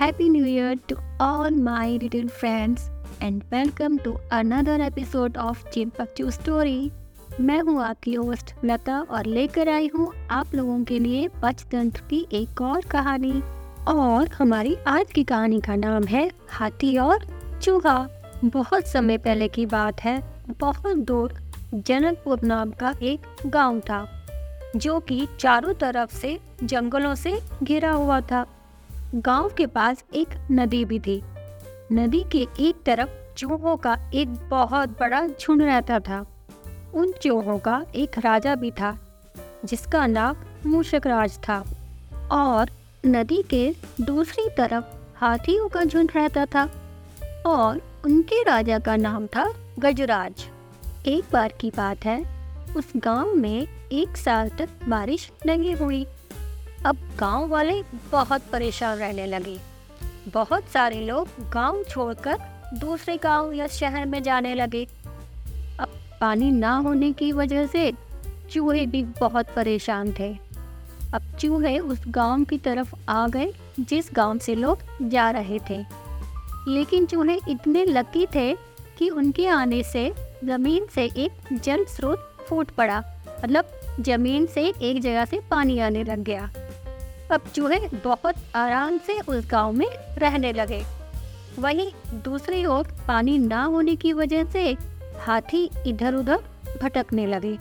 Happy New Year to all my little friends and welcome to another episode of चिंपकचू story मैं हूँ आपकी host लता और लेकर आई हूँ आप लोगों के लिए पंचतंत्र की एक और कहानी। और हमारी आज की कहानी का नाम है हाथी और चूहा। बहुत समय पहले की बात है, बहुत दूर जनकपुर नाम का एक गाँव था, जो कि चारों तरफ़ से जंगलों से घिरा हुआ था। गाँव के पास एक नदी भी थी। नदी के एक तरफ़ चूहों का एक बहुत बड़ा झुंड रहता था। उन चूहों का एक राजा भी था, जिसका नाम मूषक राज था। और नदी के दूसरी तरफ़ हाथियों का झुंड रहता था और उनके राजा का नाम था गजराज। एक बार की बात है, उस गाँव में एक साल तक बारिश नहीं हुई। अब गाँव वाले बहुत परेशान रहने लगे। बहुत सारे लोग गाँव छोड़कर दूसरे गाँव या शहर में जाने लगे। अब पानी ना होने की वजह से चूहे भी बहुत परेशान थे। अब चूहे उस गाँव की तरफ़ आ गए, जिस गाँव से लोग जा रहे थे। लेकिन चूहे इतने लकी थे कि उनके आने से ज़मीन से एक जल स्रोत फूट पड़ा। मतलब ज़मीन से एक जगह से पानी आने लग गया। अब चूहे बहुत आराम से उस गाँव में रहने लगे। वहीं दूसरी ओर पानी ना होने की वजह से हाथी इधर उधर भटकने लगे।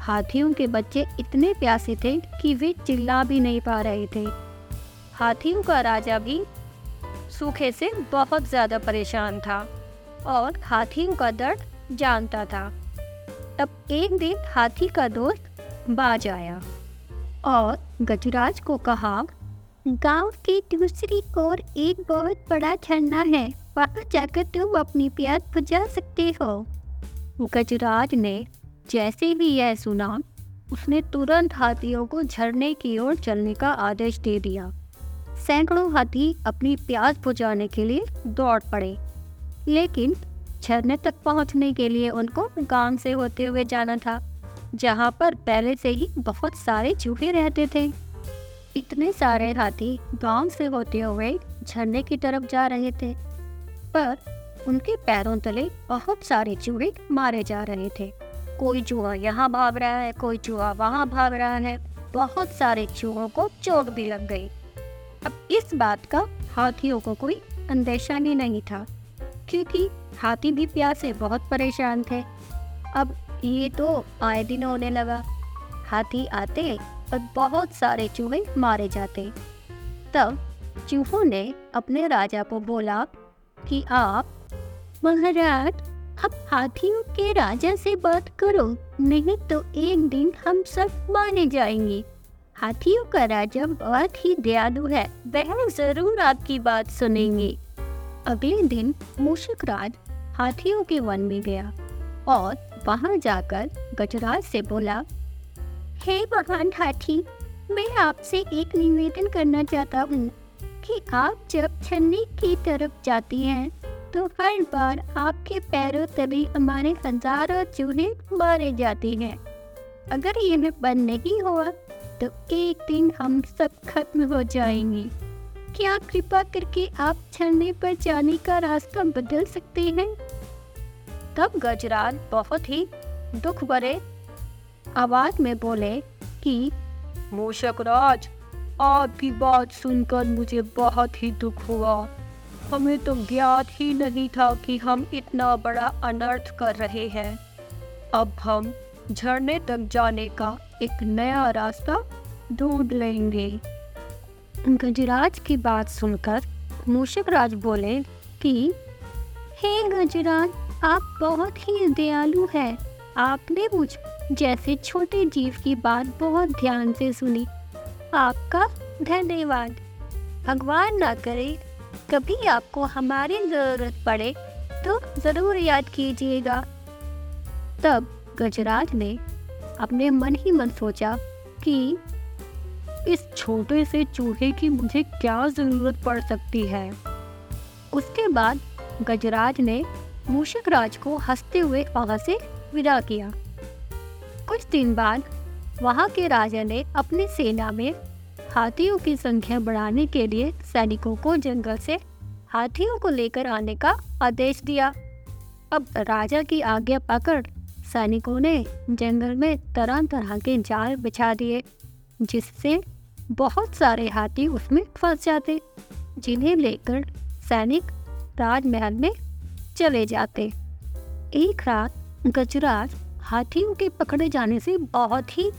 हाथियों के बच्चे इतने प्यासे थे कि वे चिल्ला भी नहीं पा रहे थे। हाथियों का राजा भी सूखे से बहुत ज़्यादा परेशान था और हाथियों का दर्द जानता था। तब एक दिन हाथी का दोस्त बाज आया। और गजराज को कहा, गाँव की दूसरी ओर एक बहुत बड़ा झरना है, वहाँ जाकर तुम अपनी प्यास बुझा सकते हो। गजराज ने जैसे ही यह सुना, उसने तुरंत हाथियों को झरने की ओर चलने का आदेश दे दिया। सैकड़ों हाथी अपनी प्यास बुझाने के लिए दौड़ पड़े, लेकिन झरने तक पहुँचने के लिए उनको गाँव से होते हुए जाना था। जहाँ पर पहले से ही बहुत सारे चूहे रहते थे। इतने सारे हाथी गाँव से होते हुए झरने की तरफ़ जा रहे थे, पर उनके पैरों तले बहुत सारे चूहे मारे जा रहे थे। कोई चूहा यहाँ भाग रहा है, कोई चूहा वहाँ भाग रहा है, बहुत सारे चूहों को चोट भी लग गई। अब इस बात का हाथियों को कोई अंदेशा ही नहीं था, क्योंकि हाथी भी प्यास बहुत परेशान थे। अब ये तो आए दिन होने लगा। हाथी आते और बहुत सारे चूहे मारे जाते। तब चूहों ने अपने राजा को बोला कि आप महाराज, अब हाथियों के राजा से बात करो, नहीं तो एक दिन हम सब माने जाएँगे। हाथियों का राजा बहुत ही दयालु है, वह ज़रूर आपकी बात सुनेंगे। अगले दिन मूषक राज हाथियों के वन में गया और वहाँ जाकर गजराज से बोला, हे भगवान हाथी, मैं आपसे एक निवेदन करना चाहता हूँ कि आप जब छन्नी की तरफ़ जाती हैं तो हर बार आपके पैरों तभी हमारे हज़ारों चूहे मारे जाते हैं। अगर ये में बंद नहीं हुआ तो एक दिन हम सब खत्म हो जाएँगे। क्या कृपा करके आप झरने पर जाने का रास्ता बदल सकते हैं? तब गजराज बहुत ही दुख भरे आवाज़ में बोले कि मूषक राज आपकी बात सुनकर मुझे बहुत ही दुख हुआ। हमें तो ज्ञात ही नहीं था कि हम इतना बड़ा अनर्थ कर रहे हैं। अब हम झरने तक जाने का एक नया रास्ता ढूंढ लेंगे। गजराज की बात सुनकर मूषक राज बोले कि, हे गजराज आप बहुत ही दयालु हैं। आपने मुझ जैसे छोटे जीव की बात बहुत ध्यान से सुनी। आपका धन्यवाद। भगवान ना करे, कभी आपको हमारी ज़रूरत पड़े तो ज़रूर याद कीजिएगा। तब गजराज ने अपने मन ही मन सोचा कि इस छोटे से चूहे की मुझे क्या ज़रूरत पड़ सकती है। उसके बाद गजराज ने मूषक राज को हँसते हुए वहाँ से विदा किया। कुछ दिन बाद वहाँ के राजा ने अपनी सेना में हाथियों की संख्या बढ़ाने के लिए सैनिकों को जंगल से हाथियों को लेकर आने का आदेश दिया। अब राजा की आज्ञा पाकर सैनिकों ने जंगल में तरह तरह के जाल बिछा दिए, जिससे बहुत सारे हाथी उसमें फंस जाते, जिन्हें लेकर सैनिक राजमहल में चले जाते। एक रात गजराज हाथियों के पकड़े जाने से बहुत ही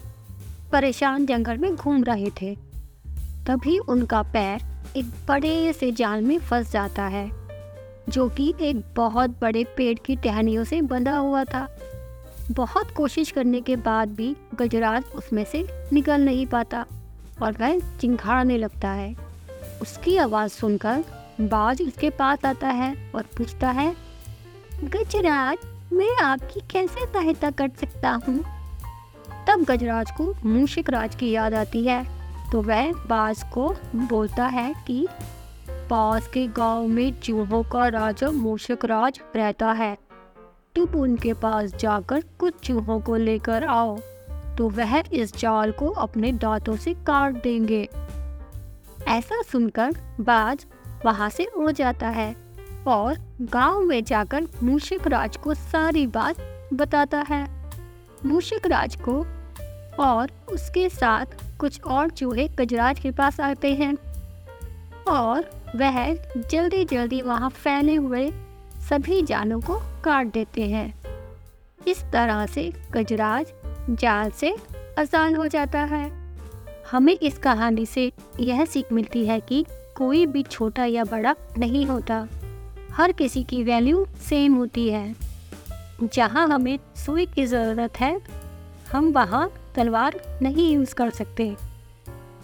परेशान जंगल में घूम रहे थे। तभी उनका पैर एक बड़े से जाल में फंस जाता है, जो कि एक बहुत बड़े पेड़ की टहनियों से बंधा हुआ था। बहुत कोशिश करने के बाद भी गजराज उसमें से निकल नहीं पाता और वह चिंघाड़ने लगता है। उसकी आवाज़ सुनकर बाज उसके पास आता है और पूछता है गजराज, मैं आपकी कैसे सहायता कर सकता हूँ? तब गजराज को मूशिक राज की याद आती है। तो वह बाज को बोलता है कि पास के गाँव में चूहों का राजा मूशिक राज रहता है। तुम उनके पास जाकर कुछ चूहों को लेकर आओ। तो वह इस जाल को अपने दांतों से काट देंगे। ऐसा सुनकर बाज वहाँ से उड़ जाता है। और गाँव में जाकर मूशिक राज को सारी बात बताता है। मूशिक राज को और उसके साथ कुछ और चूहे गजराज के पास आते हैं और वह जल्दी जल्दी वहाँ फैले हुए सभी जानों को काट देते हैं। इस तरह से गजराज जाल से आसान हो जाता है। हमें इस कहानी से यह सीख मिलती है कि कोई भी छोटा या बड़ा नहीं होता। हर किसी की वैल्यू सेम होती है। जहाँ हमें सुई की ज़रूरत है, हम वहाँ तलवार नहीं यूज़ कर सकते।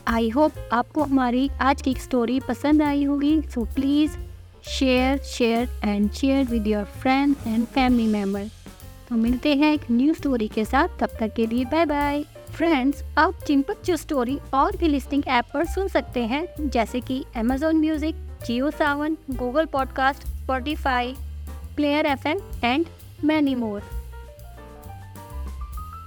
आई होप आपको हमारी आज की स्टोरी पसंद आई होगी। So please share share and share with your friend and family member तो मिलते हैं एक न्यू स्टोरी के साथ। तब तक के लिए बाय बाय फ्रेंड्स आप चिंपक जो स्टोरी और भी लिस्टिंग ऐप पर सुन सकते हैं, जैसे कि Amazon music Jio Saavn Google podcast Spotify player FM and many more